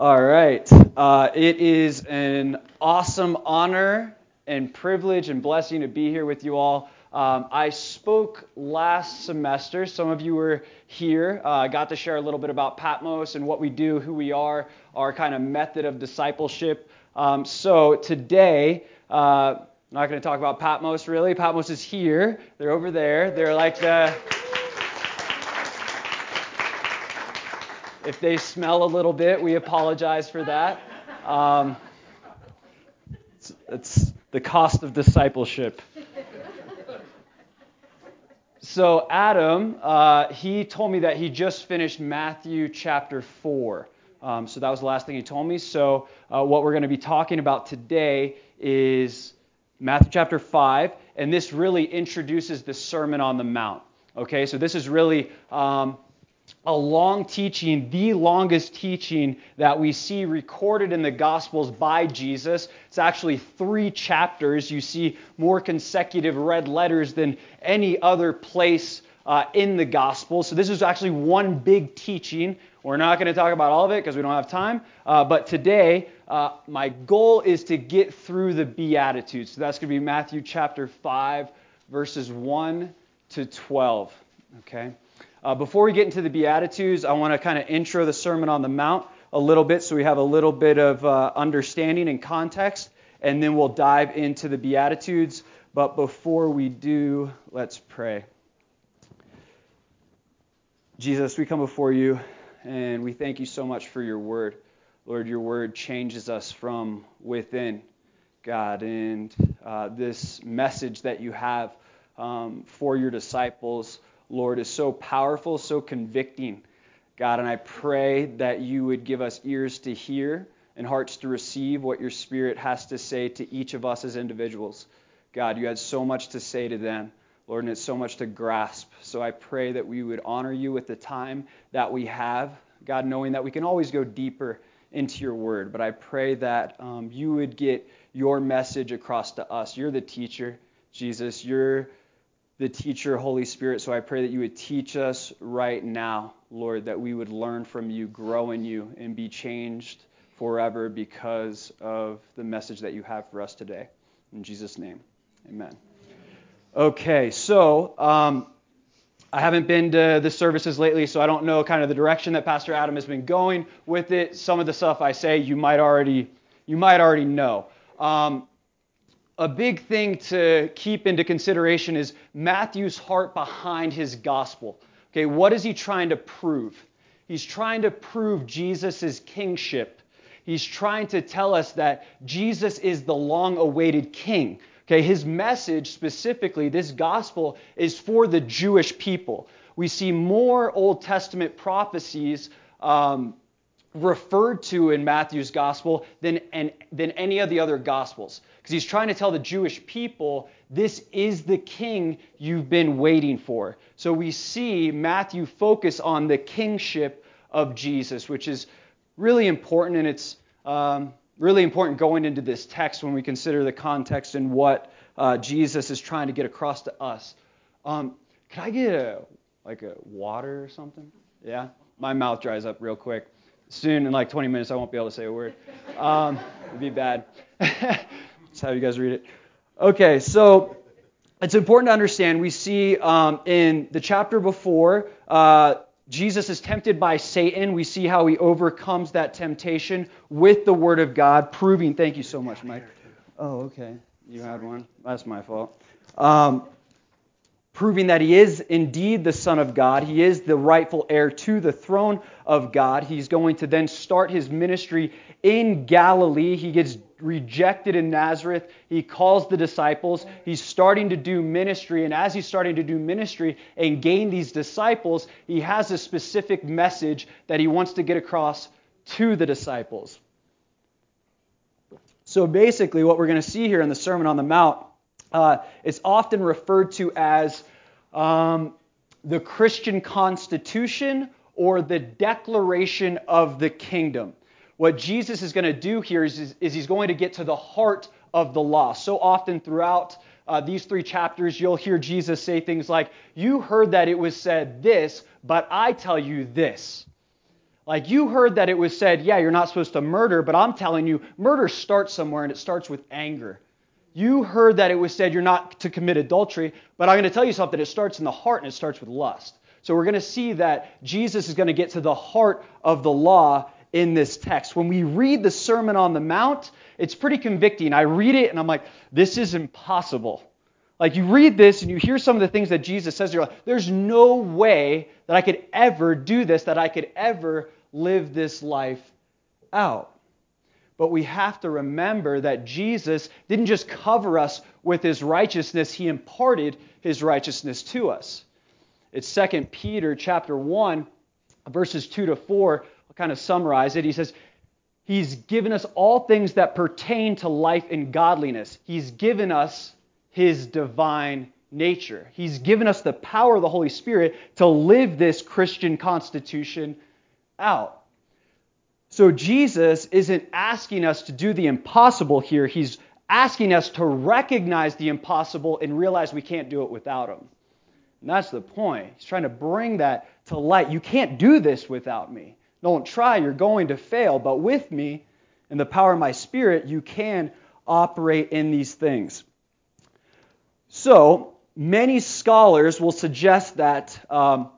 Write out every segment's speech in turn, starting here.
All right. Uh, it is an awesome honor and privilege and blessing to be here with you all. Um, I spoke last semester. Some of you were here. I uh, got to share a little bit about Patmos and what we do, who we are, our kind of method of discipleship. Um, so today, uh, I'm not going to talk about Patmos really. Patmos is here. They're over there. They're like the. If they smell a little bit, we apologize for that. Um, it's, it's the cost of discipleship. So, Adam, uh, he told me that he just finished Matthew chapter 4. Um, so, that was the last thing he told me. So, uh, what we're going to be talking about today is Matthew chapter 5, and this really introduces the Sermon on the Mount. Okay, so this is really um, a long teaching, the longest teaching that we see recorded in the Gospels by Jesus. It's actually three chapters. You see more consecutive red letters than any other place uh, in the Gospel. So this is actually one big teaching. We're not going to talk about all of it because we don't have time. Uh, but today, uh, my goal is to get through the Beatitudes. So that's going to be Matthew chapter 5, verses 1 to 12. Okay? Uh, before we get into the Beatitudes, I want to kind of intro the Sermon on the Mount a little bit so we have a little bit of uh, understanding and context, and then we'll dive into the Beatitudes. But before we do, let's pray. Jesus, we come before you and we thank you so much for your word. Lord, your word changes us from within, God, and uh, this message that you have um, for your disciples. Lord, is so powerful, so convicting. God, and I pray that you would give us ears to hear and hearts to receive what your Spirit has to say to each of us as individuals. God, you had so much to say to them, Lord, and it's so much to grasp. So I pray that we would honor you with the time that we have, God, knowing that we can always go deeper into your word. But I pray that um, you would get your message across to us. You're the teacher, Jesus. You're the teacher, Holy Spirit. So I pray that you would teach us right now, Lord, that we would learn from you, grow in you, and be changed forever because of the message that you have for us today. In Jesus' name, amen. Okay, so um, I haven't been to the services lately, so I don't know kind of the direction that Pastor Adam has been going with it. Some of the stuff I say you might already you might already know. Um, a big thing to keep into consideration is Matthew's heart behind his gospel. Okay, what is he trying to prove? He's trying to prove Jesus' kingship. He's trying to tell us that Jesus is the long awaited king. Okay, his message specifically, this gospel, is for the Jewish people. We see more Old Testament prophecies um, referred to in Matthew's gospel than, and, than any of the other gospels. Because he's trying to tell the Jewish people, this is the king you've been waiting for. So we see Matthew focus on the kingship of Jesus, which is really important, and it's um, really important going into this text when we consider the context and what uh, Jesus is trying to get across to us. Um, can I get a like a water or something? Yeah, my mouth dries up real quick soon in like 20 minutes I won't be able to say a word. Um, it'd be bad. That's how you guys read it. Okay, so it's important to understand. We see um, in the chapter before, uh, Jesus is tempted by Satan. We see how he overcomes that temptation with the Word of God, proving. Thank you so much, Mike. Oh, okay. You had one. That's my fault. Um, proving that he is indeed the Son of God. He is the rightful heir to the throne of God. He's going to then start his ministry in Galilee. He gets rejected in Nazareth. He calls the disciples. He's starting to do ministry. And as he's starting to do ministry and gain these disciples, he has a specific message that he wants to get across to the disciples. So basically, what we're going to see here in the Sermon on the Mount uh, it's often referred to as um, the Christian Constitution or the Declaration of the Kingdom. What Jesus is going to do here is, is, he's going to get to the heart of the law. So often throughout uh, these three chapters, you'll hear Jesus say things like, You heard that it was said this, but I tell you this. Like you heard that it was said, yeah, you're not supposed to murder, but I'm telling you, murder starts somewhere and it starts with anger. You heard that it was said you're not to commit adultery, but I'm going to tell you something. It starts in the heart and it starts with lust. So we're going to see that Jesus is going to get to the heart of the law in this text. When we read the Sermon on the Mount, it's pretty convicting. I read it and I'm like, this is impossible. Like you read this and you hear some of the things that Jesus says, you're like, there's no way that I could ever do this, that I could ever live this life out. But we have to remember that Jesus didn't just cover us with his righteousness, he imparted his righteousness to us. It's 2 Peter chapter 1, verses 2 to 4. I'll kind of summarize it. He says, He's given us all things that pertain to life and godliness. He's given us his divine nature. He's given us the power of the Holy Spirit to live this Christian constitution out. So Jesus isn't asking us to do the impossible here. He's asking us to recognize the impossible and realize we can't do it without him. And that's the point. He's trying to bring that to light. You can't do this without me. Don't try, you're going to fail. But with me, and the power of my spirit, you can operate in these things. So, many scholars will suggest that um,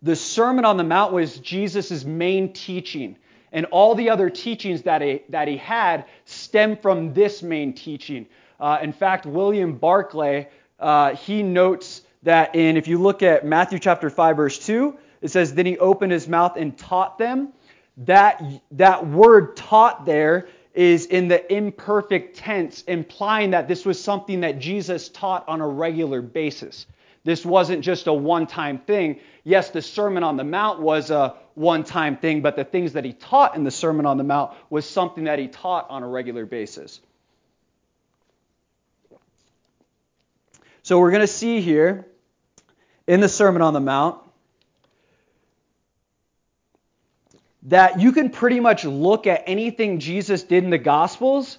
the Sermon on the Mount was Jesus' main teaching. And all the other teachings that he, that he had stem from this main teaching. Uh, in fact, William Barclay, uh, he notes that in, if you look at Matthew chapter 5, verse 2, it says, Then he opened his mouth and taught them. That, that word taught there is in the imperfect tense, implying that this was something that Jesus taught on a regular basis. This wasn't just a one time thing. Yes, the Sermon on the Mount was a one time thing, but the things that he taught in the Sermon on the Mount was something that he taught on a regular basis. So we're going to see here in the Sermon on the Mount that you can pretty much look at anything Jesus did in the Gospels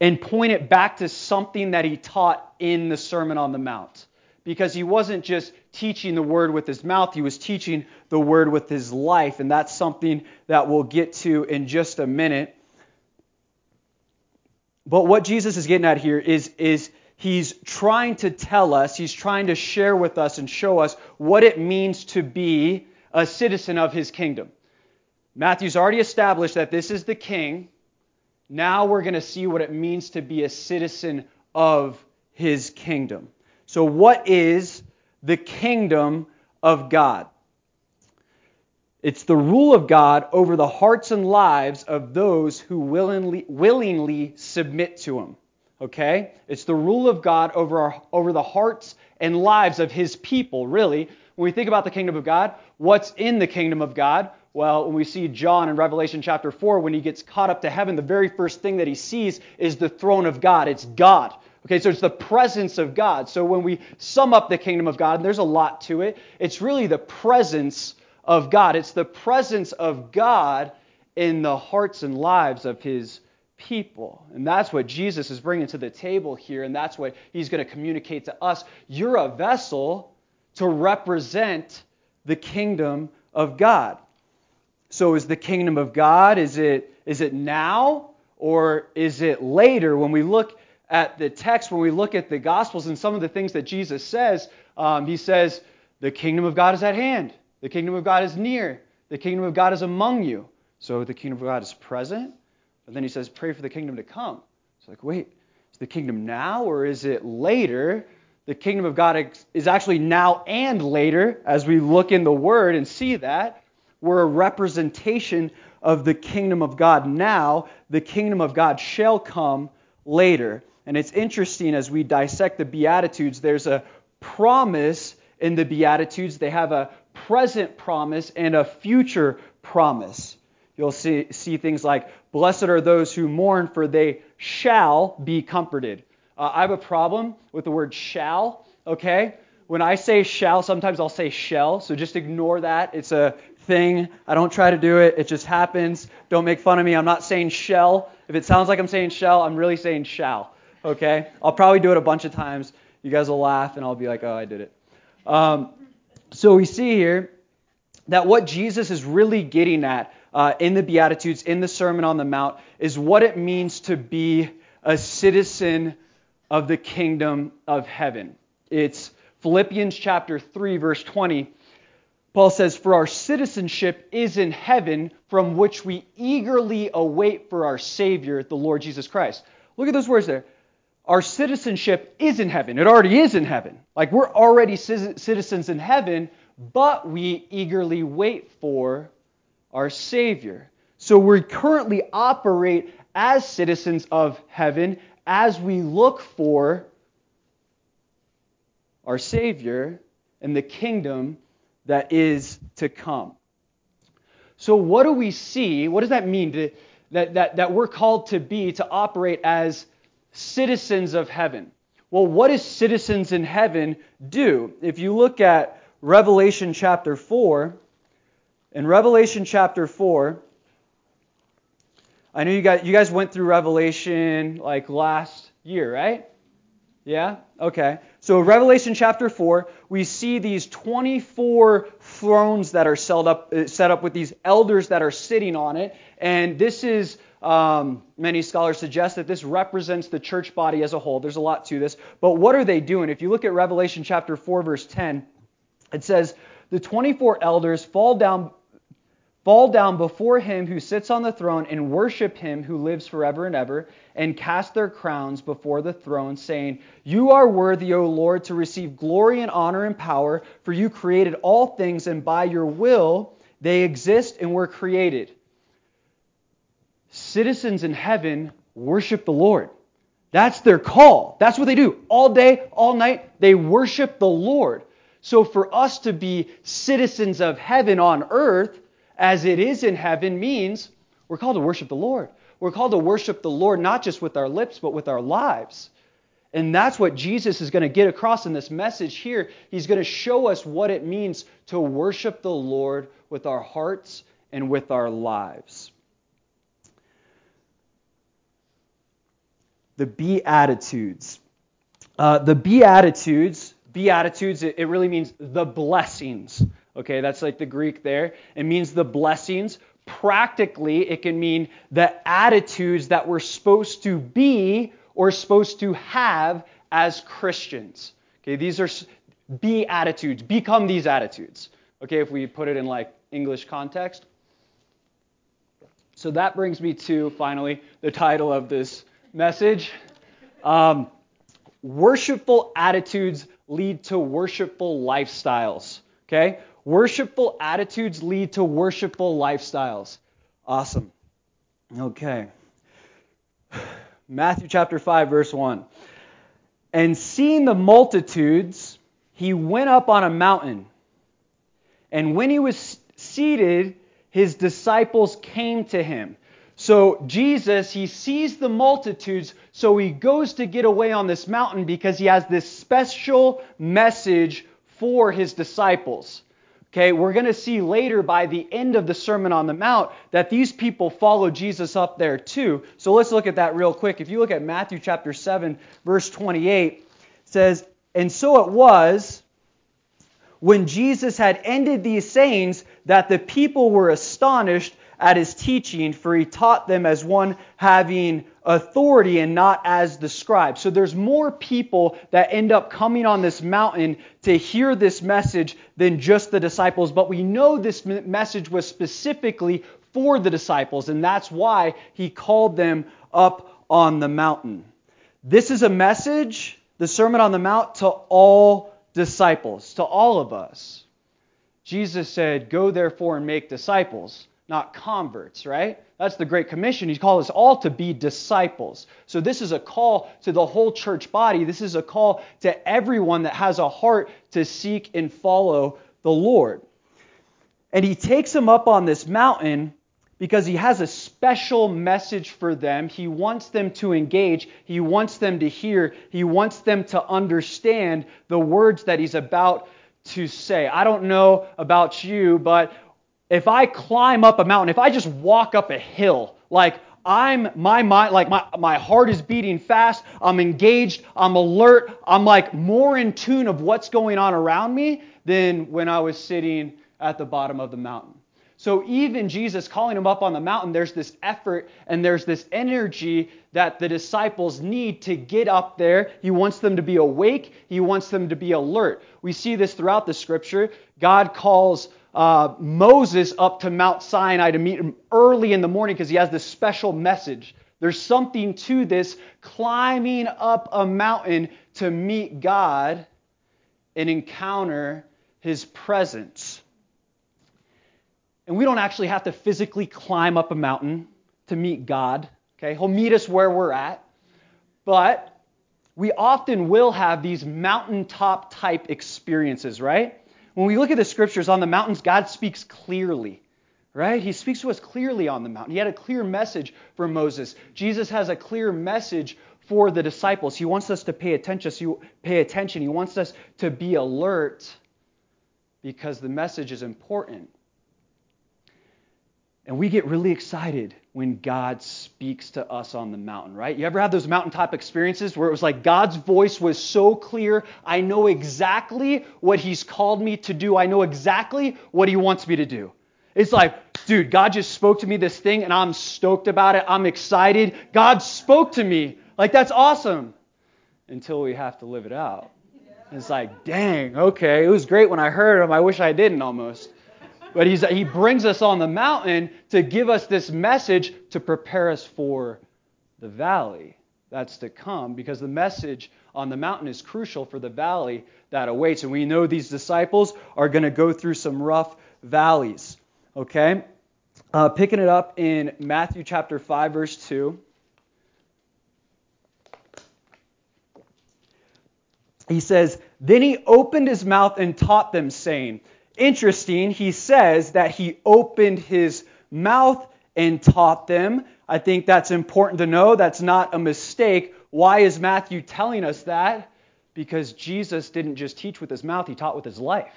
and point it back to something that he taught in the Sermon on the Mount. Because he wasn't just teaching the word with his mouth, he was teaching the word with his life. And that's something that we'll get to in just a minute. But what Jesus is getting at here is, is he's trying to tell us, he's trying to share with us and show us what it means to be a citizen of his kingdom. Matthew's already established that this is the king. Now we're going to see what it means to be a citizen of his kingdom. So, what is the kingdom of God? It's the rule of God over the hearts and lives of those who willingly, willingly submit to him. Okay? It's the rule of God over, our, over the hearts and lives of his people, really. When we think about the kingdom of God, what's in the kingdom of God? Well, when we see John in Revelation chapter 4, when he gets caught up to heaven, the very first thing that he sees is the throne of God. It's God. Okay, so it's the presence of God. So when we sum up the kingdom of God, and there's a lot to it, it's really the presence of God. It's the presence of God in the hearts and lives of his people. And that's what Jesus is bringing to the table here, and that's what he's going to communicate to us. You're a vessel to represent the kingdom of God. So is the kingdom of God, is it, is it now or is it later? When we look at the text, when we look at the Gospels and some of the things that Jesus says, um, he says, the kingdom of God is at hand. The kingdom of God is near. The kingdom of God is among you. So the kingdom of God is present. But then he says, pray for the kingdom to come. It's like, wait, is the kingdom now or is it later? The kingdom of God is actually now and later as we look in the Word and see that. We're a representation of the kingdom of God now. The kingdom of God shall come later. And it's interesting as we dissect the Beatitudes, there's a promise in the Beatitudes. They have a present promise and a future promise. You'll see, see things like, Blessed are those who mourn, for they shall be comforted. Uh, I have a problem with the word shall, okay? When I say shall, sometimes I'll say shall, so just ignore that. It's a thing. I don't try to do it. It just happens. Don't make fun of me. I'm not saying shall. If it sounds like I'm saying shall, I'm really saying shall. Okay? I'll probably do it a bunch of times. You guys will laugh, and I'll be like, oh, I did it. Um, so we see here that what Jesus is really getting at uh, in the Beatitudes, in the Sermon on the Mount, is what it means to be a citizen of the kingdom of heaven. It's Philippians chapter 3, verse 20. Paul says, For our citizenship is in heaven, from which we eagerly await for our Savior, the Lord Jesus Christ. Look at those words there. Our citizenship is in heaven. It already is in heaven. Like we're already citizens in heaven, but we eagerly wait for our Savior. So we currently operate as citizens of heaven as we look for our Savior and the kingdom that is to come. So, what do we see? What does that mean to, that, that, that we're called to be, to operate as citizens of heaven? Well, what does citizens in heaven do? If you look at Revelation chapter 4, in Revelation chapter 4, I know you guys, you guys went through Revelation like last year, right? Yeah? Okay. So, Revelation chapter 4, we see these 24 thrones that are set up, set up with these elders that are sitting on it. And this is, um, many scholars suggest that this represents the church body as a whole. There's a lot to this. But what are they doing? If you look at Revelation chapter 4, verse 10, it says, The 24 elders fall down fall down before him who sits on the throne and worship him who lives forever and ever, and cast their crowns before the throne, saying, You are worthy, O Lord, to receive glory and honor and power, for you created all things, and by your will they exist and were created. Citizens in heaven worship the Lord. That's their call. That's what they do. All day, all night, they worship the Lord. So for us to be citizens of heaven on earth, as it is in heaven means we're called to worship the Lord. We're called to worship the Lord not just with our lips, but with our lives. And that's what Jesus is going to get across in this message here. He's going to show us what it means to worship the Lord with our hearts and with our lives. The Beatitudes. Uh, the Beatitudes, Beatitudes, it, it really means the blessings Okay, that's like the Greek there. It means the blessings. Practically, it can mean the attitudes that we're supposed to be or supposed to have as Christians. Okay, these are be attitudes, become these attitudes. Okay, if we put it in like English context. So that brings me to finally the title of this message. Um, worshipful attitudes lead to worshipful lifestyles. Okay? Worshipful attitudes lead to worshipful lifestyles. Awesome. Okay. Matthew chapter 5, verse 1. And seeing the multitudes, he went up on a mountain. And when he was seated, his disciples came to him. So Jesus, he sees the multitudes, so he goes to get away on this mountain because he has this special message for his disciples. Okay, we're going to see later by the end of the Sermon on the Mount that these people follow Jesus up there too. So let's look at that real quick. If you look at Matthew chapter 7, verse 28, it says, And so it was when Jesus had ended these sayings that the people were astonished at his teaching, for he taught them as one having authority and not as the scribe. So there's more people that end up coming on this mountain to hear this message than just the disciples. But we know this message was specifically for the disciples, and that's why he called them up on the mountain. This is a message, the Sermon on the Mount, to all disciples, to all of us. Jesus said, Go therefore and make disciples not converts, right? That's the Great Commission. He called us all to be disciples. So, this is a call to the whole church body. This is a call to everyone that has a heart to seek and follow the Lord. And he takes them up on this mountain because he has a special message for them. He wants them to engage, he wants them to hear, he wants them to understand the words that he's about to say. I don't know about you, but if I climb up a mountain, if I just walk up a hill, like I'm my mind like my, my heart is beating fast, I'm engaged, I'm alert, I'm like more in tune of what's going on around me than when I was sitting at the bottom of the mountain. So even Jesus calling him up on the mountain, there's this effort and there's this energy that the disciples need to get up there. He wants them to be awake, he wants them to be alert. We see this throughout the scripture. God calls uh, Moses up to Mount Sinai to meet him early in the morning because he has this special message. There's something to this climbing up a mountain to meet God and encounter his presence. And we don't actually have to physically climb up a mountain to meet God. Okay, He'll meet us where we're at. But we often will have these mountaintop type experiences, right? When we look at the scriptures on the mountains, God speaks clearly, right? He speaks to us clearly on the mountain. He had a clear message for Moses. Jesus has a clear message for the disciples. He wants us to pay attention. So you Pay attention. He wants us to be alert because the message is important. And we get really excited when God speaks to us on the mountain, right? You ever had those mountaintop experiences where it was like God's voice was so clear, I know exactly what He's called me to do, I know exactly what He wants me to do. It's like, dude, God just spoke to me this thing and I'm stoked about it, I'm excited. God spoke to me. Like, that's awesome. Until we have to live it out. It's like, dang, okay, it was great when I heard Him, I wish I didn't almost. But he's, he brings us on the mountain to give us this message to prepare us for the valley that's to come because the message on the mountain is crucial for the valley that awaits. And we know these disciples are going to go through some rough valleys. Okay? Uh, picking it up in Matthew chapter 5, verse 2. He says, Then he opened his mouth and taught them, saying, Interesting, he says that he opened his mouth and taught them. I think that's important to know. That's not a mistake. Why is Matthew telling us that? Because Jesus didn't just teach with his mouth, he taught with his life.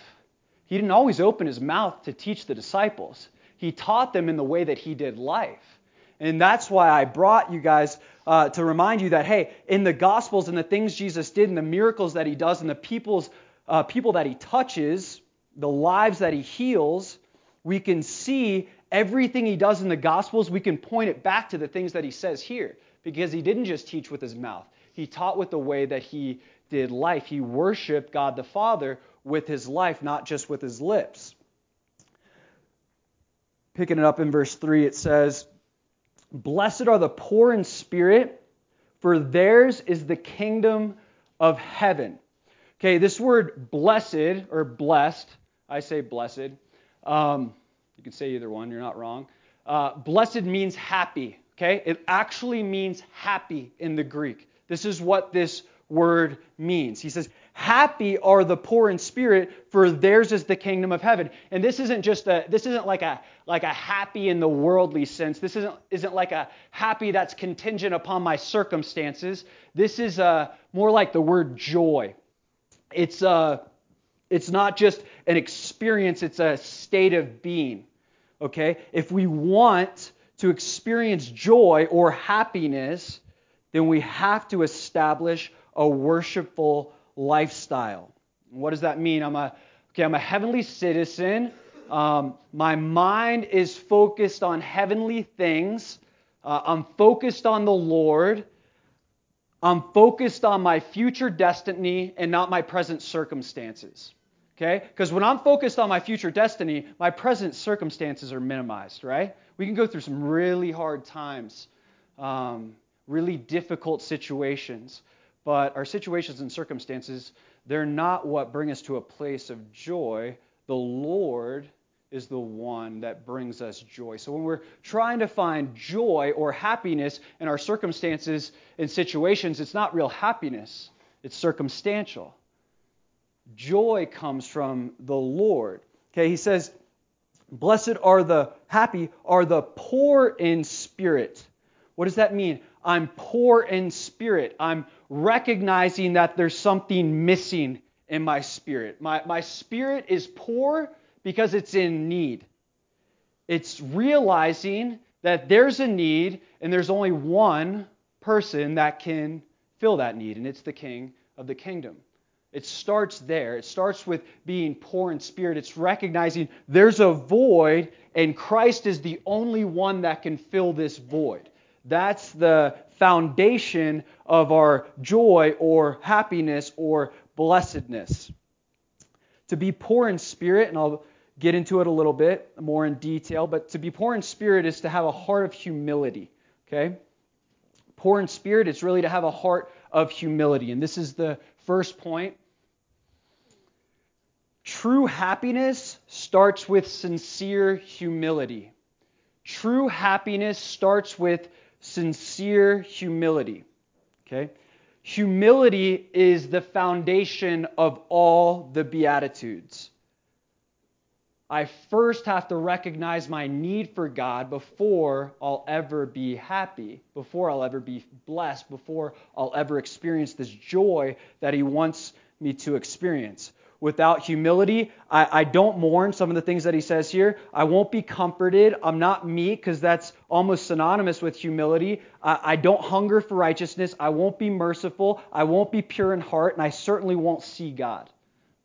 He didn't always open his mouth to teach the disciples, he taught them in the way that he did life. And that's why I brought you guys uh, to remind you that, hey, in the Gospels and the things Jesus did and the miracles that he does and the people's, uh, people that he touches, the lives that he heals, we can see everything he does in the Gospels, we can point it back to the things that he says here. Because he didn't just teach with his mouth, he taught with the way that he did life. He worshiped God the Father with his life, not just with his lips. Picking it up in verse 3, it says, Blessed are the poor in spirit, for theirs is the kingdom of heaven. Okay, this word blessed or blessed I say blessed. Um, you can say either one, you're not wrong. Uh, blessed means happy, okay? It actually means happy in the Greek. This is what this word means. He says, Happy are the poor in spirit, for theirs is the kingdom of heaven. And this isn't just a this isn't like a like a happy in the worldly sense. This isn't isn't like a happy that's contingent upon my circumstances. This is a, uh, more like the word joy. It's a uh, it's not just an experience, it's a state of being. Okay? If we want to experience joy or happiness, then we have to establish a worshipful lifestyle. What does that mean? I'm a okay, I'm a heavenly citizen. Um, my mind is focused on heavenly things. Uh, I'm focused on the Lord. I'm focused on my future destiny and not my present circumstances. Okay? Because when I'm focused on my future destiny, my present circumstances are minimized, right? We can go through some really hard times, um, really difficult situations, but our situations and circumstances, they're not what bring us to a place of joy. The Lord is the one that brings us joy. So when we're trying to find joy or happiness in our circumstances and situations, it's not real happiness, it's circumstantial. Joy comes from the Lord. Okay, he says, Blessed are the happy are the poor in spirit. What does that mean? I'm poor in spirit. I'm recognizing that there's something missing in my spirit. My, my spirit is poor because it's in need. It's realizing that there's a need and there's only one person that can fill that need, and it's the king of the kingdom. It starts there. It starts with being poor in spirit. It's recognizing there's a void, and Christ is the only one that can fill this void. That's the foundation of our joy or happiness or blessedness. To be poor in spirit, and I'll get into it a little bit more in detail, but to be poor in spirit is to have a heart of humility. Okay? Poor in spirit is really to have a heart of humility. And this is the first point. True happiness starts with sincere humility. True happiness starts with sincere humility. Okay? Humility is the foundation of all the Beatitudes. I first have to recognize my need for God before I'll ever be happy, before I'll ever be blessed, before I'll ever experience this joy that He wants me to experience. Without humility, I, I don't mourn some of the things that He says here. I won't be comforted. I'm not meek because that's almost synonymous with humility. I, I don't hunger for righteousness. I won't be merciful. I won't be pure in heart, and I certainly won't see God.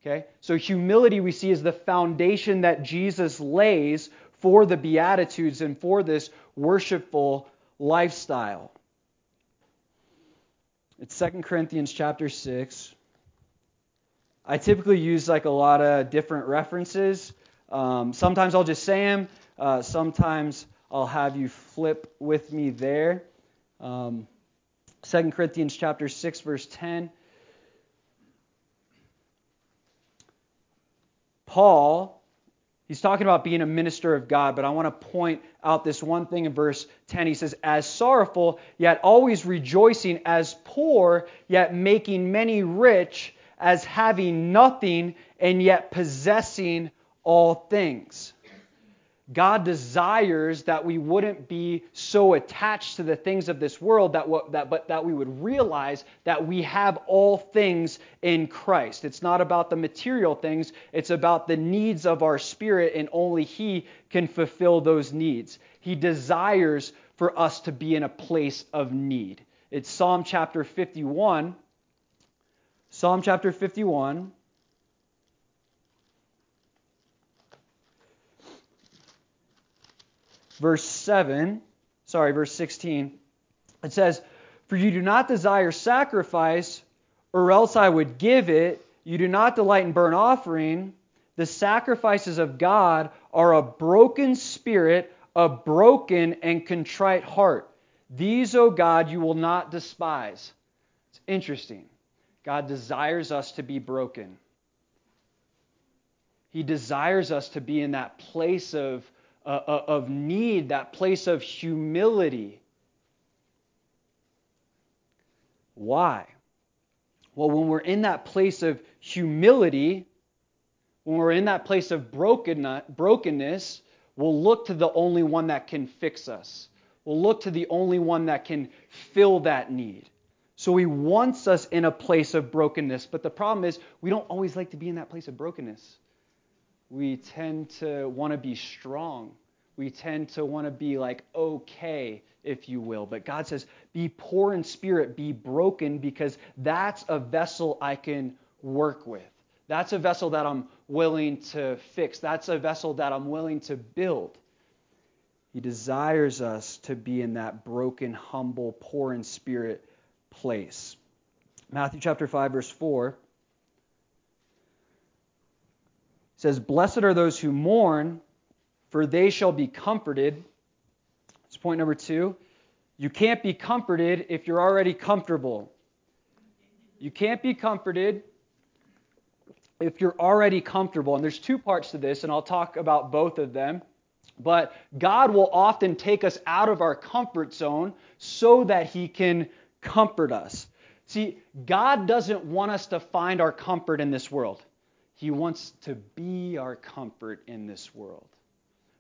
Okay? So humility we see is the foundation that Jesus lays for the beatitudes and for this worshipful lifestyle. It's 2 Corinthians chapter 6. I typically use like a lot of different references. Um, sometimes I'll just say them. Uh, sometimes I'll have you flip with me there. Um, 2 Corinthians chapter 6 verse 10. Paul, he's talking about being a minister of God, but I want to point out this one thing in verse 10. He says, As sorrowful, yet always rejoicing, as poor, yet making many rich, as having nothing, and yet possessing all things. God desires that we wouldn't be so attached to the things of this world that, that, but that we would realize that we have all things in Christ. It's not about the material things, it's about the needs of our spirit, and only He can fulfill those needs. He desires for us to be in a place of need. It's Psalm chapter 51. Psalm chapter 51. Verse 7, sorry, verse 16, it says, For you do not desire sacrifice, or else I would give it. You do not delight in burnt offering. The sacrifices of God are a broken spirit, a broken and contrite heart. These, O God, you will not despise. It's interesting. God desires us to be broken. He desires us to be in that place of uh, of need, that place of humility. Why? Well, when we're in that place of humility, when we're in that place of brokenness, we'll look to the only one that can fix us. We'll look to the only one that can fill that need. So he wants us in a place of brokenness, but the problem is we don't always like to be in that place of brokenness we tend to want to be strong. We tend to want to be like okay, if you will. But God says, be poor in spirit, be broken, because that's a vessel I can work with. That's a vessel that I'm willing to fix. That's a vessel that I'm willing to build. He desires us to be in that broken, humble, poor in spirit place. Matthew chapter 5, verse 4 says, Blessed are those who mourn, for they shall be comforted. That's point number two. You can't be comforted if you're already comfortable. You can't be comforted if you're already comfortable. And there's two parts to this, and I'll talk about both of them. But God will often take us out of our comfort zone so that He can comfort us. See, God doesn't want us to find our comfort in this world. He wants to be our comfort in this world.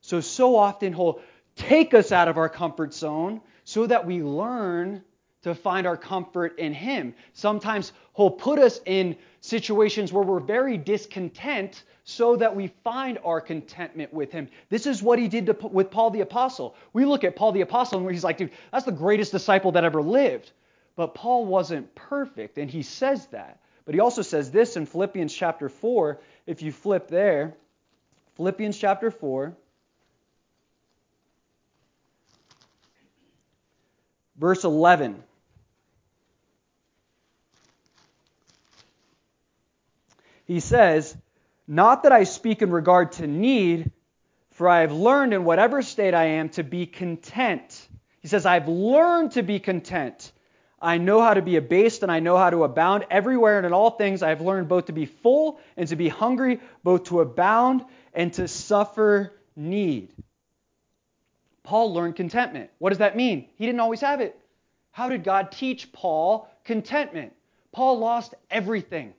So, so often He'll take us out of our comfort zone so that we learn to find our comfort in Him. Sometimes He'll put us in situations where we're very discontent so that we find our contentment with Him. This is what He did to, with Paul the Apostle. We look at Paul the Apostle and he's like, dude, that's the greatest disciple that ever lived. But Paul wasn't perfect, and he says that. But he also says this in Philippians chapter 4. If you flip there, Philippians chapter 4, verse 11. He says, Not that I speak in regard to need, for I have learned in whatever state I am to be content. He says, I've learned to be content. I know how to be abased and I know how to abound everywhere and in all things. I have learned both to be full and to be hungry, both to abound and to suffer need. Paul learned contentment. What does that mean? He didn't always have it. How did God teach Paul contentment? Paul lost everything.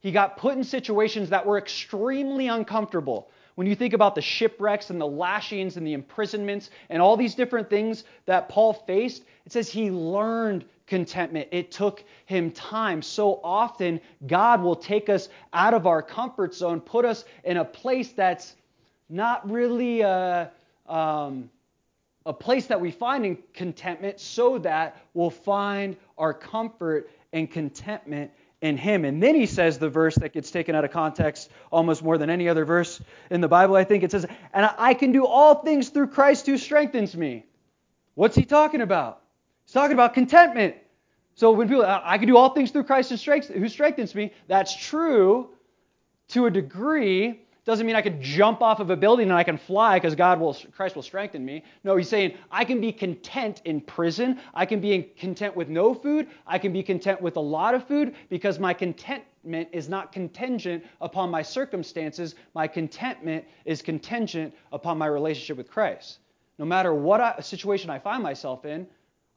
He got put in situations that were extremely uncomfortable. When you think about the shipwrecks and the lashings and the imprisonments and all these different things that Paul faced, it says he learned contentment. It took him time. So often, God will take us out of our comfort zone, put us in a place that's not really a, um, a place that we find in contentment so that we'll find our comfort and contentment in him. And then he says the verse that gets taken out of context almost more than any other verse in the Bible, I think. It says, And I can do all things through Christ who strengthens me. What's he talking about? He's talking about contentment. So when people, I can do all things through Christ who strengthens me, that's true to a degree doesn't mean I can jump off of a building and I can fly because God will, Christ will strengthen me. No, he's saying I can be content in prison. I can be content with no food. I can be content with a lot of food because my contentment is not contingent upon my circumstances. My contentment is contingent upon my relationship with Christ. No matter what I, situation I find myself in,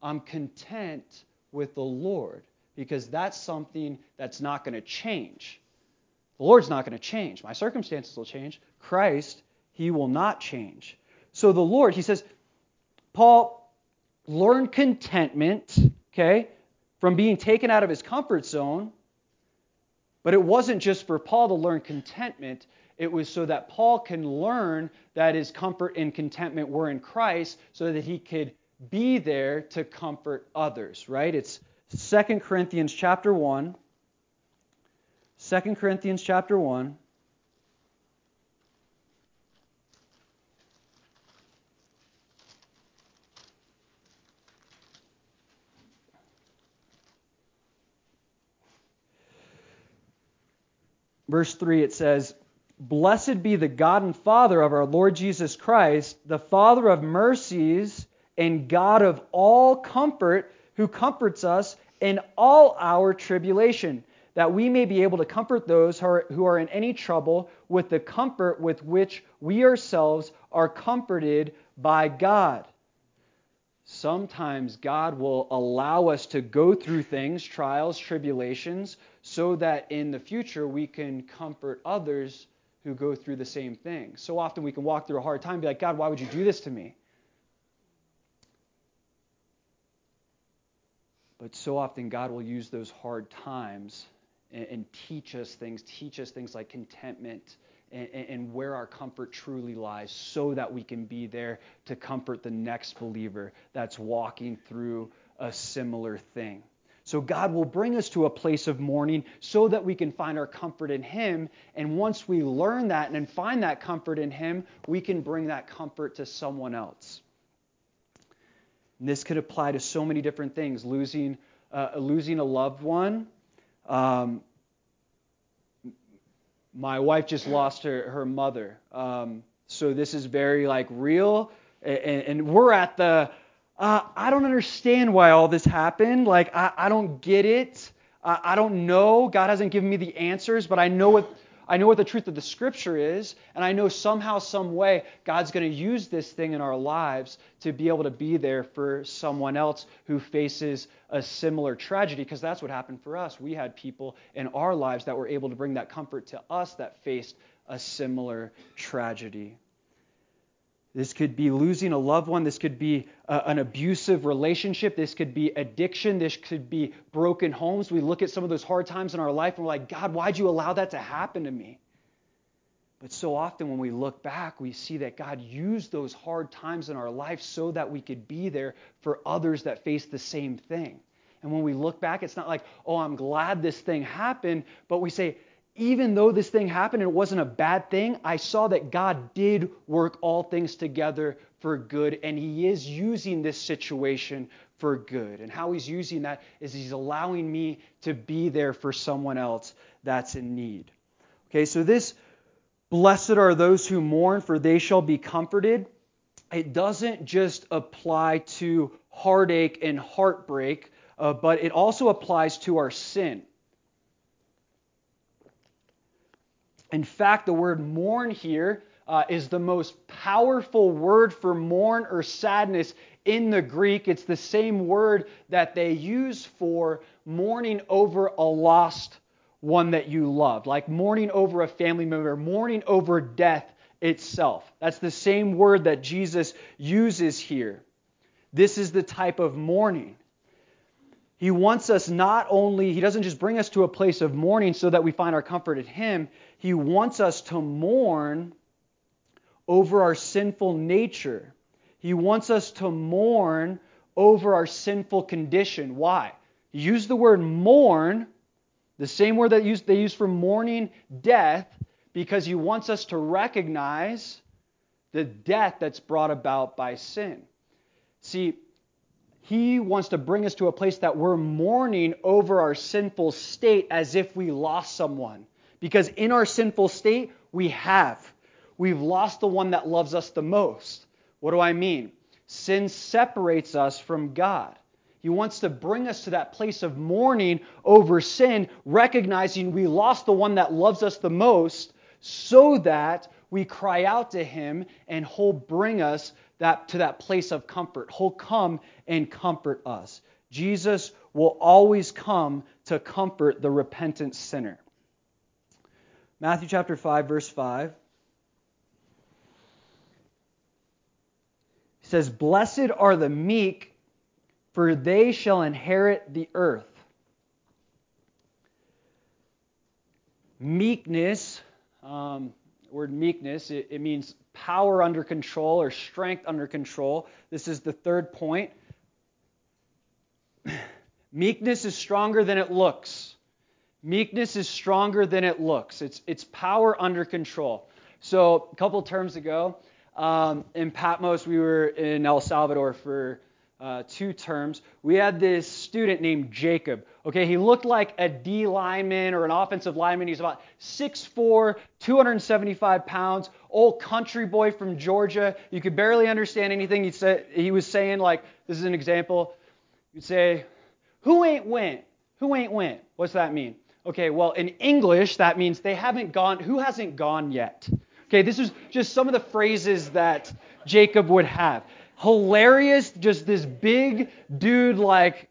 I'm content with the Lord because that's something that's not going to change. The Lord's not going to change. My circumstances will change. Christ, He will not change. So the Lord, He says, Paul learn contentment, okay, from being taken out of his comfort zone. But it wasn't just for Paul to learn contentment, it was so that Paul can learn that his comfort and contentment were in Christ so that he could be there to comfort others, right? It's 2 Corinthians chapter 1 2 Corinthians chapter 1. Verse 3 it says, Blessed be the God and Father of our Lord Jesus Christ, the Father of mercies and God of all comfort, who comforts us in all our tribulation that we may be able to comfort those who are, who are in any trouble with the comfort with which we ourselves are comforted by God. Sometimes God will allow us to go through things, trials, tribulations, so that in the future we can comfort others who go through the same thing. So often we can walk through a hard time and be like, God, why would you do this to me? But so often God will use those hard times and, and teach us things, teach us things like contentment and, and where our comfort truly lies so that we can be there to comfort the next believer that's walking through a similar thing. So God will bring us to a place of mourning so that we can find our comfort in Him. And once we learn that and find that comfort in Him, we can bring that comfort to someone else. And this could apply to so many different things losing, uh, losing a loved one, um, my wife just lost her, her mother. Um, so this is very like real. And, and we're at the, uh, I don't understand why all this happened. Like, I, I don't get it. I, I don't know. God hasn't given me the answers, but I know what I know what the truth of the scripture is, and I know somehow, some way, God's going to use this thing in our lives to be able to be there for someone else who faces a similar tragedy, because that's what happened for us. We had people in our lives that were able to bring that comfort to us that faced a similar tragedy. This could be losing a loved one. This could be uh, an abusive relationship. This could be addiction. This could be broken homes. We look at some of those hard times in our life and we're like, God, why'd you allow that to happen to me? But so often when we look back, we see that God used those hard times in our life so that we could be there for others that face the same thing. And when we look back, it's not like, oh, I'm glad this thing happened, but we say, even though this thing happened and it wasn't a bad thing, I saw that God did work all things together for good, and He is using this situation for good. And how He's using that is He's allowing me to be there for someone else that's in need. Okay, so this blessed are those who mourn, for they shall be comforted. It doesn't just apply to heartache and heartbreak, uh, but it also applies to our sin. In fact, the word mourn here uh, is the most powerful word for mourn or sadness in the Greek. It's the same word that they use for mourning over a lost one that you loved, like mourning over a family member, mourning over death itself. That's the same word that Jesus uses here. This is the type of mourning. He wants us not only, he doesn't just bring us to a place of mourning so that we find our comfort in him, he wants us to mourn over our sinful nature. He wants us to mourn over our sinful condition. Why? He used the word mourn, the same word that they use for mourning death, because he wants us to recognize the death that's brought about by sin. See, he wants to bring us to a place that we're mourning over our sinful state as if we lost someone. Because in our sinful state, we have. We've lost the one that loves us the most. What do I mean? Sin separates us from God. He wants to bring us to that place of mourning over sin, recognizing we lost the one that loves us the most, so that we cry out to Him and He'll bring us that, to that place of comfort. He'll come and comfort us. Jesus will always come to comfort the repentant sinner. Matthew chapter 5, verse 5. He says, Blessed are the meek, for they shall inherit the earth. Meekness, um, word meekness, it, it means power under control or strength under control. This is the third point. Meekness is stronger than it looks. Meekness is stronger than it looks. It's, it's power under control. So, a couple terms ago, um, in Patmos, we were in El Salvador for uh, two terms. We had this student named Jacob. Okay, he looked like a D lineman or an offensive lineman. He's about 6'4, 275 pounds, old country boy from Georgia. You could barely understand anything he said. He was saying like, this is an example. You'd say, "Who ain't went? Who ain't went?" What's that mean? Okay, well in English that means they haven't gone. Who hasn't gone yet? Okay, this is just some of the phrases that Jacob would have hilarious, just this big dude, like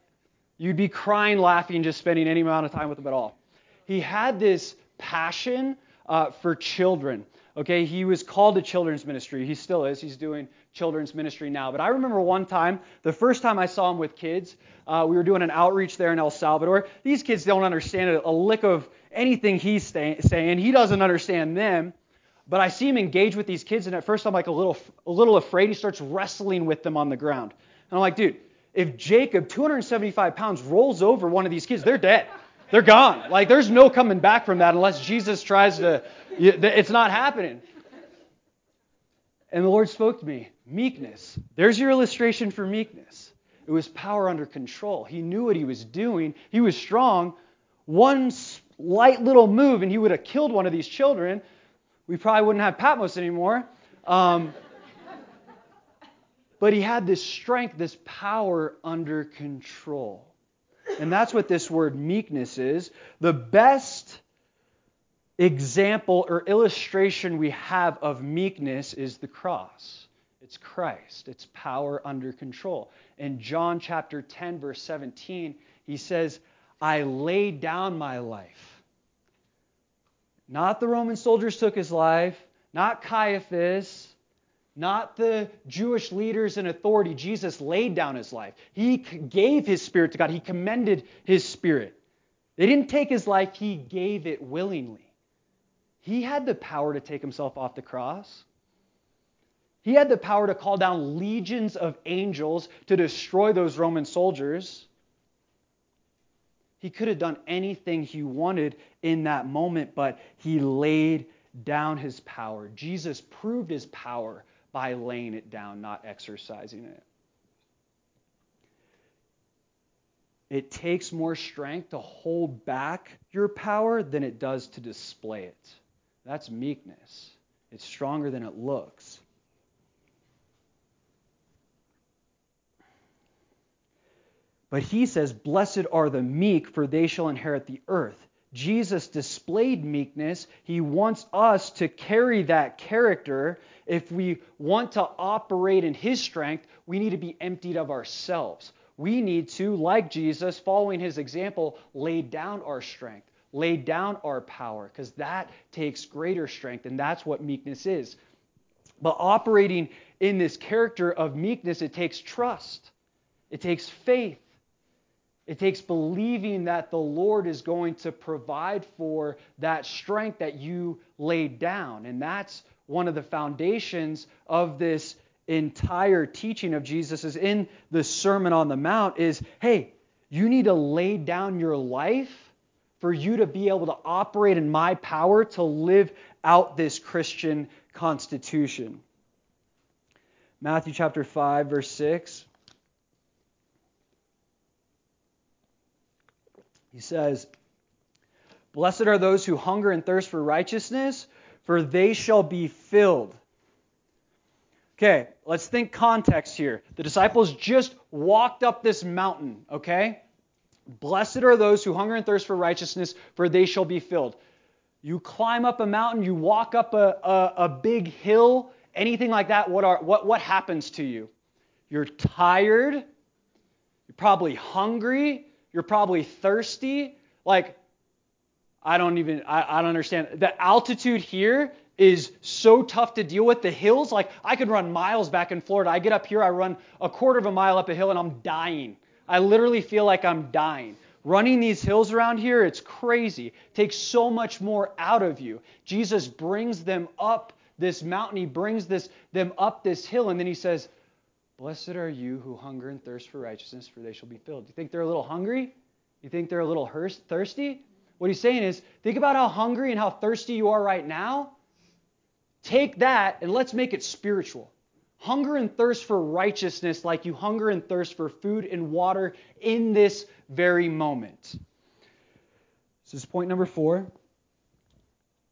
you'd be crying, laughing, just spending any amount of time with him at all. He had this passion uh, for children. Okay, he was called to children's ministry. He still is. He's doing children's ministry now. But I remember one time, the first time I saw him with kids, uh, we were doing an outreach there in El Salvador. These kids don't understand a lick of anything he's saying. He doesn't understand them. But I see him engage with these kids, and at first I'm like a little, a little afraid. He starts wrestling with them on the ground. And I'm like, dude, if Jacob, 275 pounds, rolls over one of these kids, they're dead. They're gone. Like, there's no coming back from that unless Jesus tries to, it's not happening. And the Lord spoke to me meekness. There's your illustration for meekness. It was power under control. He knew what he was doing, he was strong. One slight little move, and he would have killed one of these children we probably wouldn't have Patmos anymore. Um, but he had this strength, this power under control. And that's what this word meekness is. The best example or illustration we have of meekness is the cross. It's Christ, it's power under control. In John chapter 10, verse 17, he says, I laid down my life not the Roman soldiers took his life, not Caiaphas, not the Jewish leaders and authority. Jesus laid down his life. He gave his spirit to God, he commended his spirit. They didn't take his life, he gave it willingly. He had the power to take himself off the cross. He had the power to call down legions of angels to destroy those Roman soldiers. He could have done anything he wanted in that moment, but he laid down his power. Jesus proved his power by laying it down, not exercising it. It takes more strength to hold back your power than it does to display it. That's meekness. It's stronger than it looks. But he says, Blessed are the meek, for they shall inherit the earth. Jesus displayed meekness. He wants us to carry that character. If we want to operate in his strength, we need to be emptied of ourselves. We need to, like Jesus, following his example, lay down our strength, lay down our power, because that takes greater strength, and that's what meekness is. But operating in this character of meekness, it takes trust, it takes faith, it takes believing that the Lord is going to provide for that strength that you laid down. And that's one of the foundations of this entire teaching of Jesus is in the Sermon on the Mount is hey, you need to lay down your life for you to be able to operate in my power to live out this Christian constitution. Matthew chapter 5 verse 6 He says, Blessed are those who hunger and thirst for righteousness, for they shall be filled. Okay, let's think context here. The disciples just walked up this mountain, okay? Blessed are those who hunger and thirst for righteousness, for they shall be filled. You climb up a mountain, you walk up a, a, a big hill, anything like that, what, are, what, what happens to you? You're tired, you're probably hungry, you're probably thirsty. Like, I don't even, I, I don't understand. The altitude here is so tough to deal with. The hills, like, I could run miles back in Florida. I get up here, I run a quarter of a mile up a hill, and I'm dying. I literally feel like I'm dying. Running these hills around here, it's crazy. It takes so much more out of you. Jesus brings them up this mountain. He brings this, them up this hill, and then he says, Blessed are you who hunger and thirst for righteousness, for they shall be filled. You think they're a little hungry? You think they're a little thirsty? What he's saying is, think about how hungry and how thirsty you are right now. Take that and let's make it spiritual. Hunger and thirst for righteousness like you hunger and thirst for food and water in this very moment. This is point number four.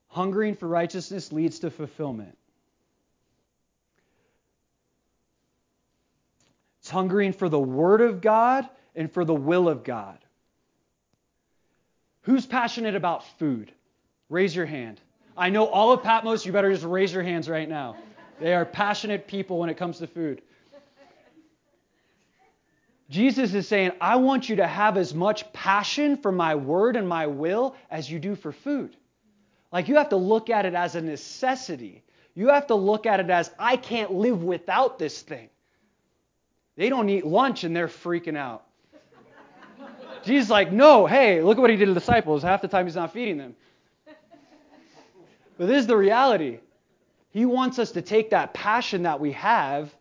Hungering for righteousness leads to fulfillment. Hungering for the Word of God and for the will of God. Who's passionate about food? Raise your hand. I know all of Patmos, you better just raise your hands right now. They are passionate people when it comes to food. Jesus is saying, I want you to have as much passion for my word and my will as you do for food. Like you have to look at it as a necessity. You have to look at it as, I can't live without this thing. They don't eat lunch and they're freaking out. Jesus like, no, hey, look at what he did to the disciples. Half the time he's not feeding them. But this is the reality. He wants us to take that passion that we have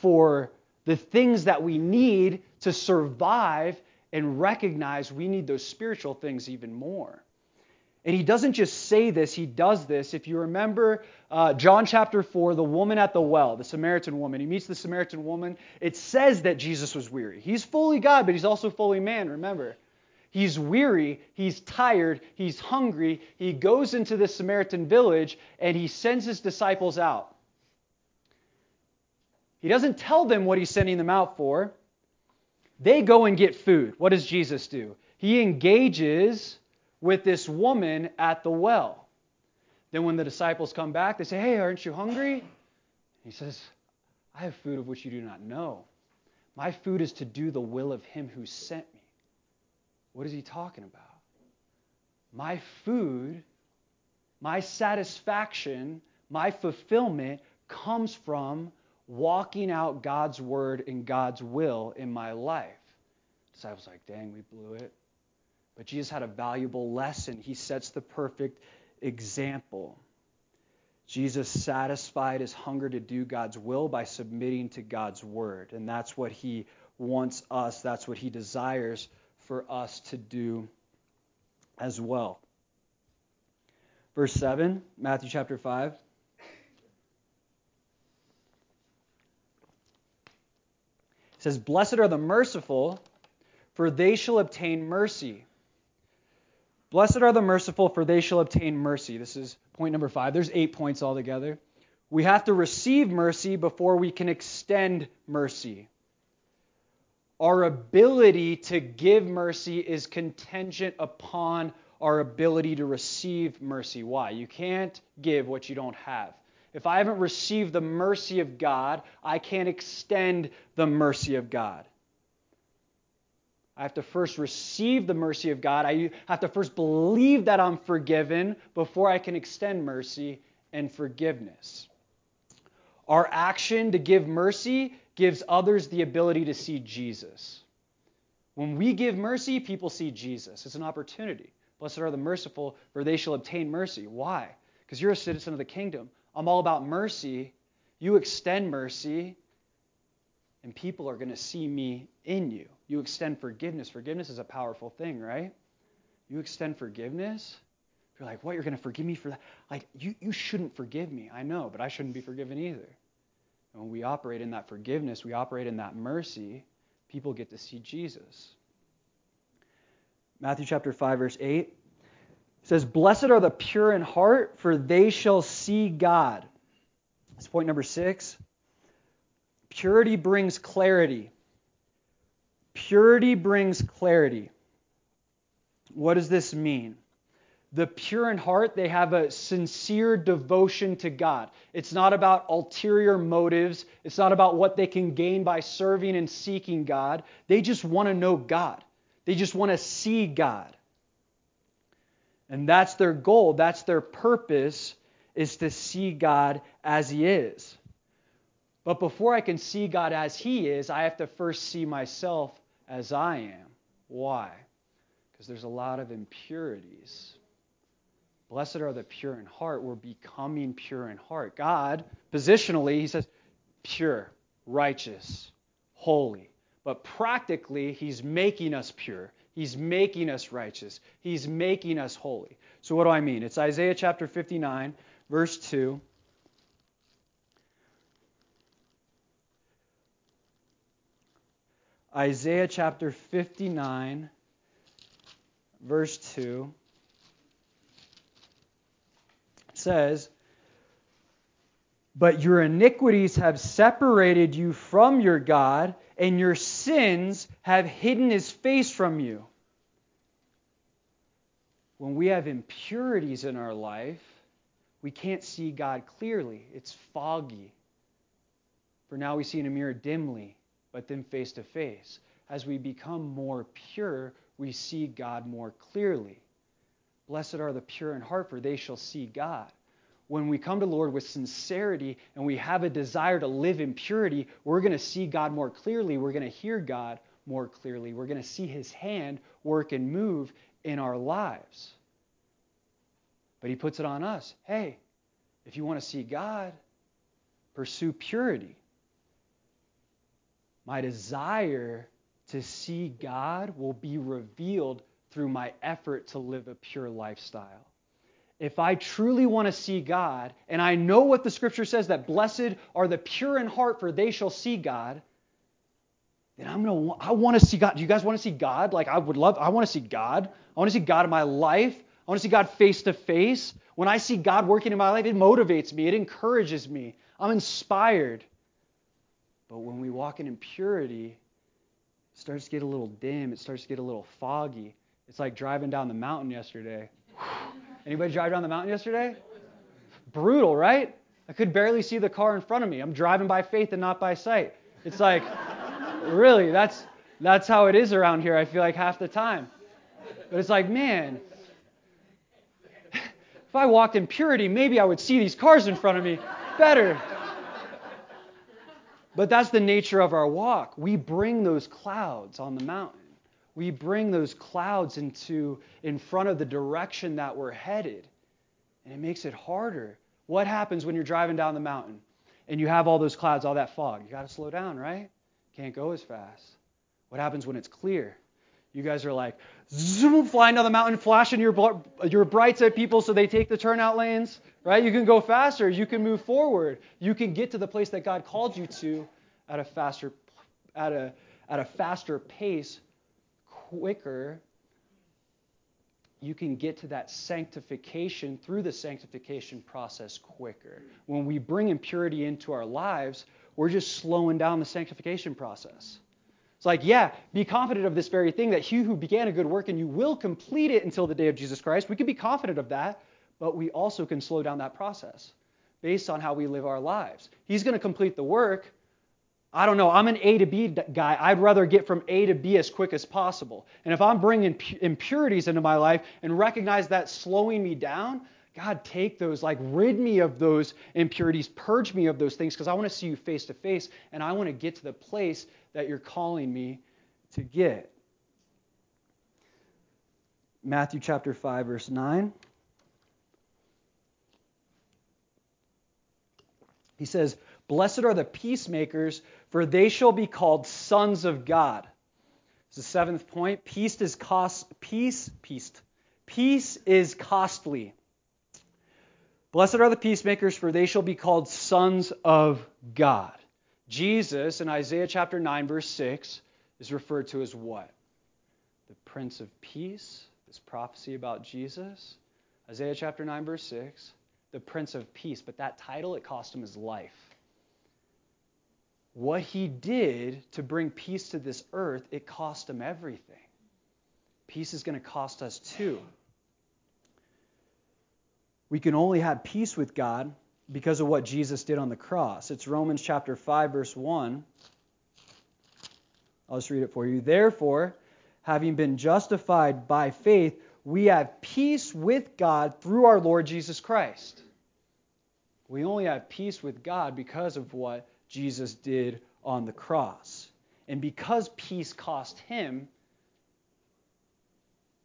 for the things that we need to survive and recognize we need those spiritual things even more. And he doesn't just say this, he does this. If you remember uh, John chapter 4, the woman at the well, the Samaritan woman, he meets the Samaritan woman. It says that Jesus was weary. He's fully God, but he's also fully man, remember. He's weary, he's tired, he's hungry. He goes into the Samaritan village and he sends his disciples out. He doesn't tell them what he's sending them out for. They go and get food. What does Jesus do? He engages with this woman at the well. Then, when the disciples come back, they say, Hey, aren't you hungry? He says, I have food of which you do not know. My food is to do the will of him who sent me. What is he talking about? My food, my satisfaction, my fulfillment comes from walking out God's word and God's will in my life. Disciples like, dang, we blew it. But Jesus had a valuable lesson. He sets the perfect example. Jesus satisfied his hunger to do God's will by submitting to God's word. And that's what he wants us, that's what he desires for us to do as well. Verse 7, Matthew chapter 5. It says, Blessed are the merciful, for they shall obtain mercy. Blessed are the merciful, for they shall obtain mercy. This is point number five. There's eight points altogether. We have to receive mercy before we can extend mercy. Our ability to give mercy is contingent upon our ability to receive mercy. Why? You can't give what you don't have. If I haven't received the mercy of God, I can't extend the mercy of God. I have to first receive the mercy of God. I have to first believe that I'm forgiven before I can extend mercy and forgiveness. Our action to give mercy gives others the ability to see Jesus. When we give mercy, people see Jesus. It's an opportunity. Blessed are the merciful, for they shall obtain mercy. Why? Because you're a citizen of the kingdom. I'm all about mercy. You extend mercy, and people are going to see me in you. You extend forgiveness. Forgiveness is a powerful thing, right? You extend forgiveness. You're like, what? You're going to forgive me for that? Like, you, you shouldn't forgive me. I know, but I shouldn't be forgiven either. And when we operate in that forgiveness, we operate in that mercy, people get to see Jesus. Matthew chapter 5, verse 8 says, Blessed are the pure in heart, for they shall see God. That's point number six. Purity brings clarity. Purity brings clarity. What does this mean? The pure in heart, they have a sincere devotion to God. It's not about ulterior motives. It's not about what they can gain by serving and seeking God. They just want to know God. They just want to see God. And that's their goal, that's their purpose, is to see God as He is. But before I can see God as He is, I have to first see myself as I am. Why? Because there's a lot of impurities. Blessed are the pure in heart. We're becoming pure in heart. God, positionally, He says, pure, righteous, holy. But practically, He's making us pure. He's making us righteous. He's making us holy. So, what do I mean? It's Isaiah chapter 59, verse 2. Isaiah chapter 59, verse 2 says, But your iniquities have separated you from your God and your sins have hidden his face from you. When we have impurities in our life, we can't see God clearly. It's foggy. For now we see in a mirror dimly, but then face to face. As we become more pure, we see God more clearly. Blessed are the pure in heart, for they shall see God when we come to Lord with sincerity and we have a desire to live in purity, we're going to see God more clearly. We're going to hear God more clearly. We're going to see His hand work and move in our lives. But He puts it on us. Hey, if you want to see God, pursue purity. My desire to see God will be revealed through my effort to live a pure lifestyle if I truly want to see God, and I know what the scripture says that blessed are the pure in heart, for they shall see God, then I'm gonna I want to see God. Do you guys want to see God? Like I would love, I want to see God. I want to see God in my life. I want to see God face to face. When I see God working in my life, it motivates me, it encourages me. I'm inspired. But when we walk in impurity, it starts to get a little dim, it starts to get a little foggy. It's like driving down the mountain yesterday. Anybody drive down the mountain yesterday? Brutal, right? I could barely see the car in front of me. I'm driving by faith and not by sight. It's like, really, that's that's how it is around here. I feel like half the time. But it's like, man, if I walked in purity, maybe I would see these cars in front of me better. But that's the nature of our walk. We bring those clouds on the mountain we bring those clouds into in front of the direction that we're headed. And it makes it harder. What happens when you're driving down the mountain and you have all those clouds, all that fog? You got to slow down, right? Can't go as fast. What happens when it's clear? You guys are like, zoom, flying down the mountain, flashing your, your brights at people so they take the turnout lanes, right? You can go faster. You can move forward. You can get to the place that God called you to at a faster, at a, at a faster pace, quicker. You can get to that sanctification through the sanctification process quicker. When we bring impurity into our lives, we're just slowing down the sanctification process. It's like, yeah, be confident of this very thing that he who began a good work and you will complete it until the day of Jesus Christ. We can be confident of that, but we also can slow down that process based on how we live our lives. He's going to complete the work. I don't know. I'm an A to B guy. I'd rather get from A to B as quick as possible. And if I'm bringing impurities into my life and recognize that slowing me down, God, take those, like, rid me of those impurities, purge me of those things, because I want to see you face to face, and I want to get to the place that you're calling me to get. Matthew chapter 5, verse 9. He says, Blessed are the peacemakers, for they shall be called sons of God. It's the seventh point. Peace is cost peace, peace. Peace is costly. Blessed are the peacemakers, for they shall be called sons of God. Jesus in Isaiah chapter 9, verse 6, is referred to as what? The Prince of Peace, this prophecy about Jesus. Isaiah chapter 9, verse 6, the Prince of Peace. But that title, it cost him his life. What he did to bring peace to this earth, it cost him everything. Peace is going to cost us too. We can only have peace with God because of what Jesus did on the cross. It's Romans chapter 5 verse 1. I'll just read it for you. Therefore, having been justified by faith, we have peace with God through our Lord Jesus Christ. We only have peace with God because of what Jesus did on the cross. And because peace cost him,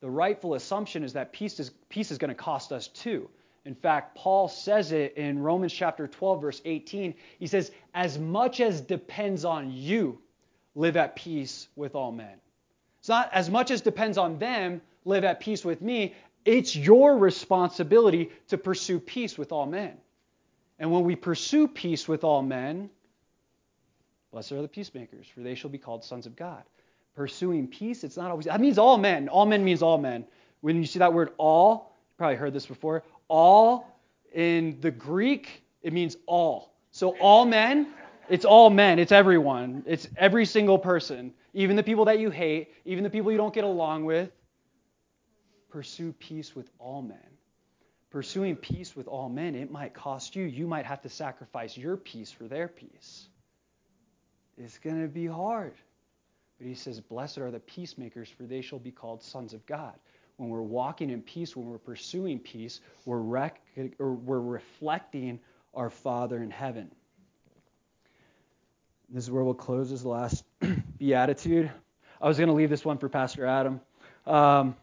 the rightful assumption is that peace is, peace is going to cost us too. In fact, Paul says it in Romans chapter 12, verse 18. He says, As much as depends on you, live at peace with all men. It's not as much as depends on them, live at peace with me. It's your responsibility to pursue peace with all men. And when we pursue peace with all men, blessed are the peacemakers, for they shall be called sons of God. Pursuing peace, it's not always, that means all men. All men means all men. When you see that word all, you probably heard this before, all in the Greek, it means all. So all men, it's all men, it's everyone, it's every single person, even the people that you hate, even the people you don't get along with. Pursue peace with all men. Pursuing peace with all men, it might cost you. You might have to sacrifice your peace for their peace. It's going to be hard. But he says, Blessed are the peacemakers, for they shall be called sons of God when we're walking in peace, when we're pursuing peace, we're, rec- we're reflecting our Father in heaven. This is where we'll close this last beatitude. I was going to leave this one for Pastor Adam. Um,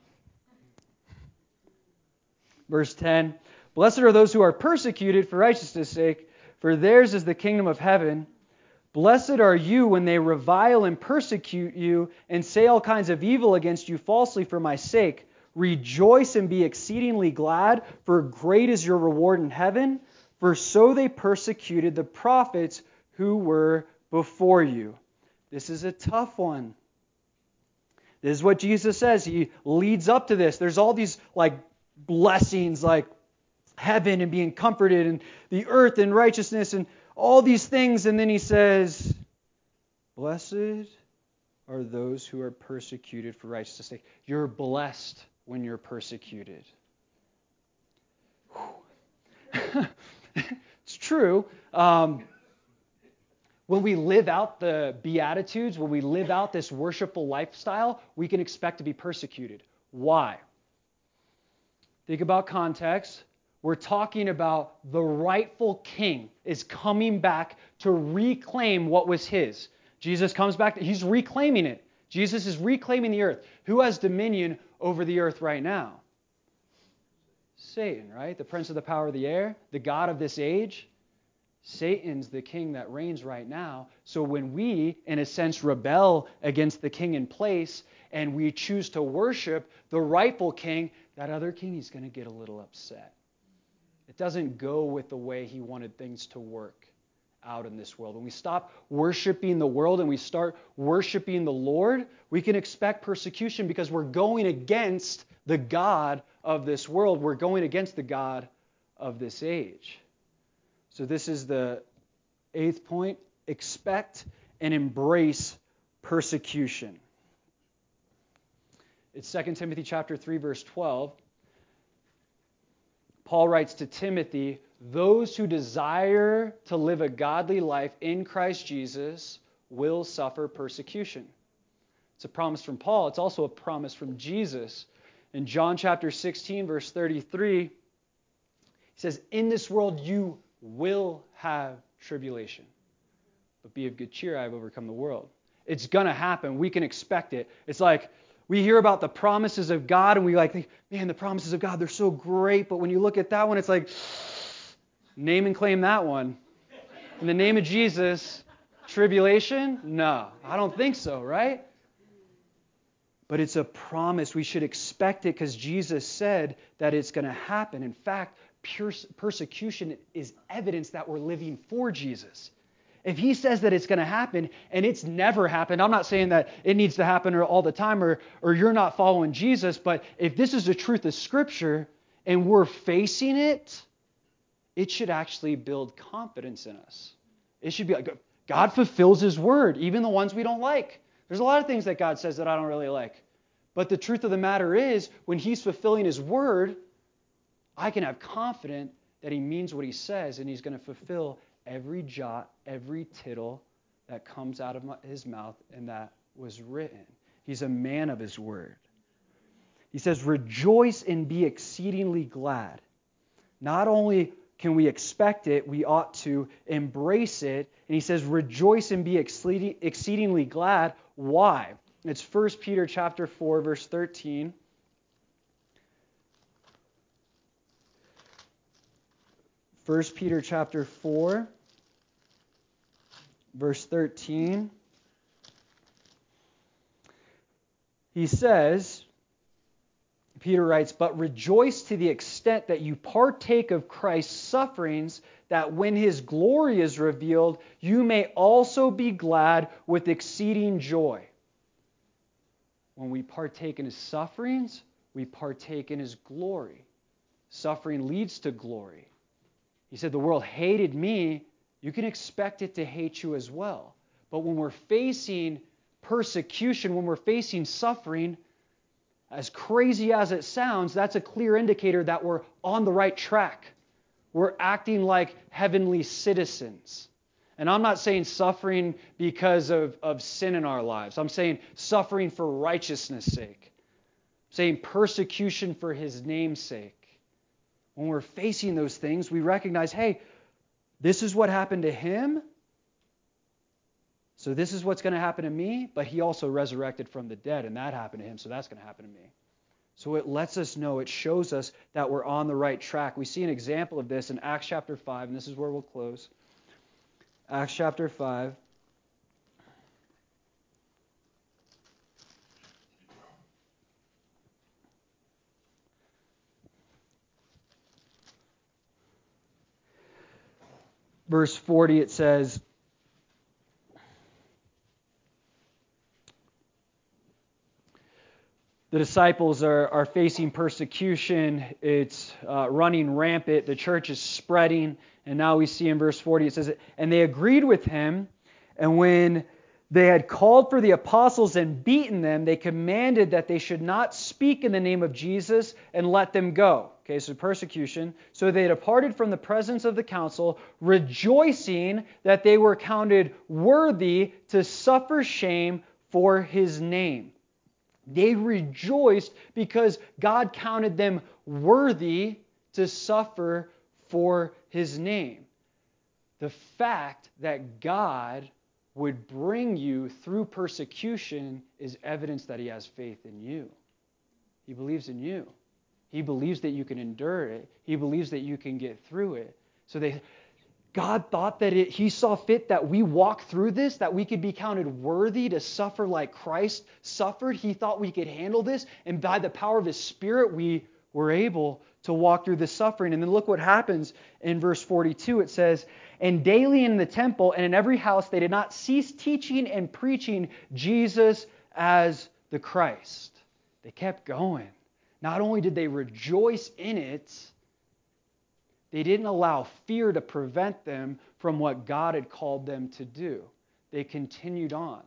verse 10 Blessed are those who are persecuted for righteousness' sake, for theirs is the kingdom of heaven. Blessed are you when they revile and persecute you and say all kinds of evil against you falsely for my sake. Rejoice and be exceedingly glad, for great is your reward in heaven. For so they persecuted the prophets who were before you. This is a tough one. This is what Jesus says. He leads up to this. There's all these like blessings, like heaven and being comforted, and the earth and righteousness, and all these things. And then he says, Blessed are those who are persecuted for righteousness' sake. You're blessed when you're persecuted. it's true. Um, when we live out the Beatitudes, when we live out this worshipful lifestyle, we can expect to be persecuted. Why? Think about context. We're talking about the rightful king is coming back to reclaim what was his. Jesus comes back, he's reclaiming it. Jesus is reclaiming the earth. Who has dominion over the earth right now? Satan, right? The prince of the power of the air, the God of this age. Satan's the king that reigns right now. So when we, in a sense, rebel against the king in place and we choose to worship the rightful king, that other king is going to get a little upset. It doesn't go with the way he wanted things to work out in this world. When we stop worshiping the world and we start worshiping the Lord, we can expect persecution because we're going against the God of this world. We're going against the God of this age. So this is the eighth point. Expect and embrace persecution. It's 2 Timothy chapter 3 verse 12. Paul writes to Timothy, those who desire to live a godly life in Christ Jesus will suffer persecution. It's a promise from Paul, it's also a promise from Jesus. In John chapter 16 verse 33, he says, "In this world you will have tribulation. But be of good cheer, I have overcome the world. It's going to happen. We can expect it. It's like we hear about the promises of God and we like think, man, the promises of God, they're so great. But when you look at that one, it's like, name and claim that one. In the name of Jesus, tribulation? No, I don't think so, right? But it's a promise. We should expect it because Jesus said that it's going to happen. In fact, persecution is evidence that we're living for Jesus. If he says that it's going to happen and it's never happened, I'm not saying that it needs to happen all the time or, or you're not following Jesus, but if this is the truth of Scripture and we're facing it, it should actually build confidence in us. It should be like God fulfills his word, even the ones we don't like. There's a lot of things that God says that I don't really like. But the truth of the matter is, when he's fulfilling his word, I can have confidence that he means what he says and he's going to fulfill every jot, every tittle that comes out of his mouth and that was written. He's a man of his word. He says, Rejoice and be exceedingly glad. Not only can we expect it, we ought to embrace it. And he says, Rejoice and be exceedingly glad. Why? It's 1 Peter chapter 4, verse 13. 1 Peter chapter 4 verse 13 he says Peter writes, But rejoice to the extent that you partake of Christ's sufferings, that when his glory is revealed, you may also be glad with exceeding joy. When we partake in his sufferings, we partake in his glory. Suffering leads to glory. He said, The world hated me. You can expect it to hate you as well. But when we're facing persecution, when we're facing suffering, as crazy as it sounds, that's a clear indicator that we're on the right track. We're acting like heavenly citizens. And I'm not saying suffering because of, of sin in our lives. I'm saying suffering for righteousness' sake. I'm saying persecution for his name's sake when we're facing those things, we recognize hey, this is what happened to him. So this is what's going to happen to me, but he also resurrected from the dead, and that happened to him, so that's going to happen to me. So it lets us know, it shows us that we're on the right track. We see an example of this in Acts chapter 5, and this is where we'll close. Acts chapter 5. verse 40, it says, The disciples are, are facing persecution. It's uh, running rampant. The church is spreading. And now we see in verse 40, it says, And they agreed with him. And when they had called for the apostles and beaten them, they commanded that they should not speak in the name of Jesus and let them go. Okay, so persecution. So they departed from the presence of the council, rejoicing that they were counted worthy to suffer shame for his name. They rejoiced because God counted them worthy to suffer for his name. The fact that God would bring you through persecution is evidence that he has faith in you. He believes in you. He believes that you can endure it. He believes that you can get through it. So they God thought that it, He saw fit that we walk through this, that we could be counted worthy to suffer like Christ suffered. He thought we could handle this, and by the power of His Spirit, we were able to walk through this suffering. And then look what happens in verse 42. It says, And daily in the temple and in every house they did not cease teaching and preaching Jesus as the Christ. They kept going. Not only did they rejoice in it, they didn't allow fear to prevent them from what God had called them to do. They continued on.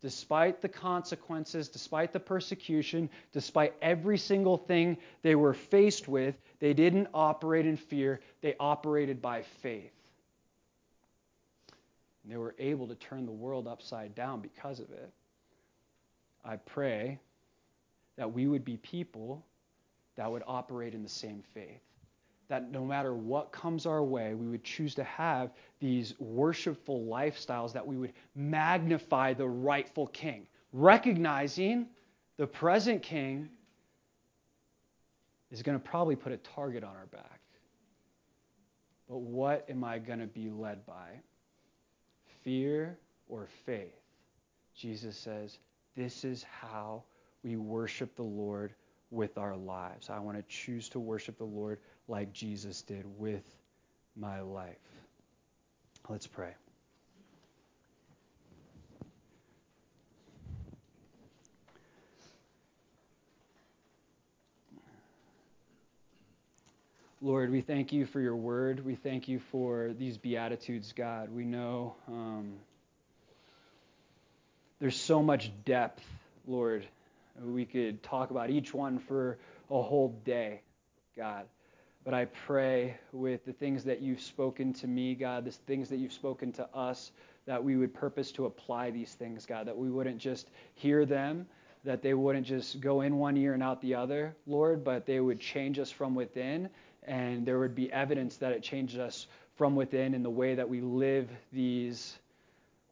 Despite the consequences, despite the persecution, despite every single thing they were faced with, they didn't operate in fear. They operated by faith. And they were able to turn the world upside down because of it. I pray that we would be people that would operate in the same faith that no matter what comes our way, we would choose to have these worshipful lifestyles, that we would magnify the rightful king, recognizing the present king is going to probably put a target on our back. But what am I going to be led by? Fear or faith? Jesus says, This is how we worship the Lord with our lives. I want to choose to worship the Lord like Jesus did with my life. Let's pray. Lord, we thank you for your word. We thank you for these Beatitudes, God. We know um, there's so much depth, Lord. We could talk about each one for a whole day, God. But I pray with the things that you've spoken to me, God, the things that you've spoken to us, that we would purpose to apply these things, God, that we wouldn't just hear them, that they wouldn't just go in one ear and out the other, Lord, but they would change us from within, and there would be evidence that it changes us from within in the way that we live these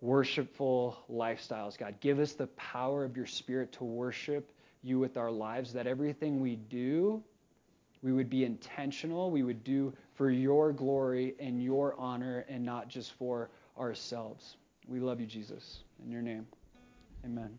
worshipful lifestyles, God. Give us the power of your Spirit to worship you with our lives, that everything we do, we would be intentional. We would do for your glory and your honor and not just for ourselves. We love you, Jesus. In your name, amen.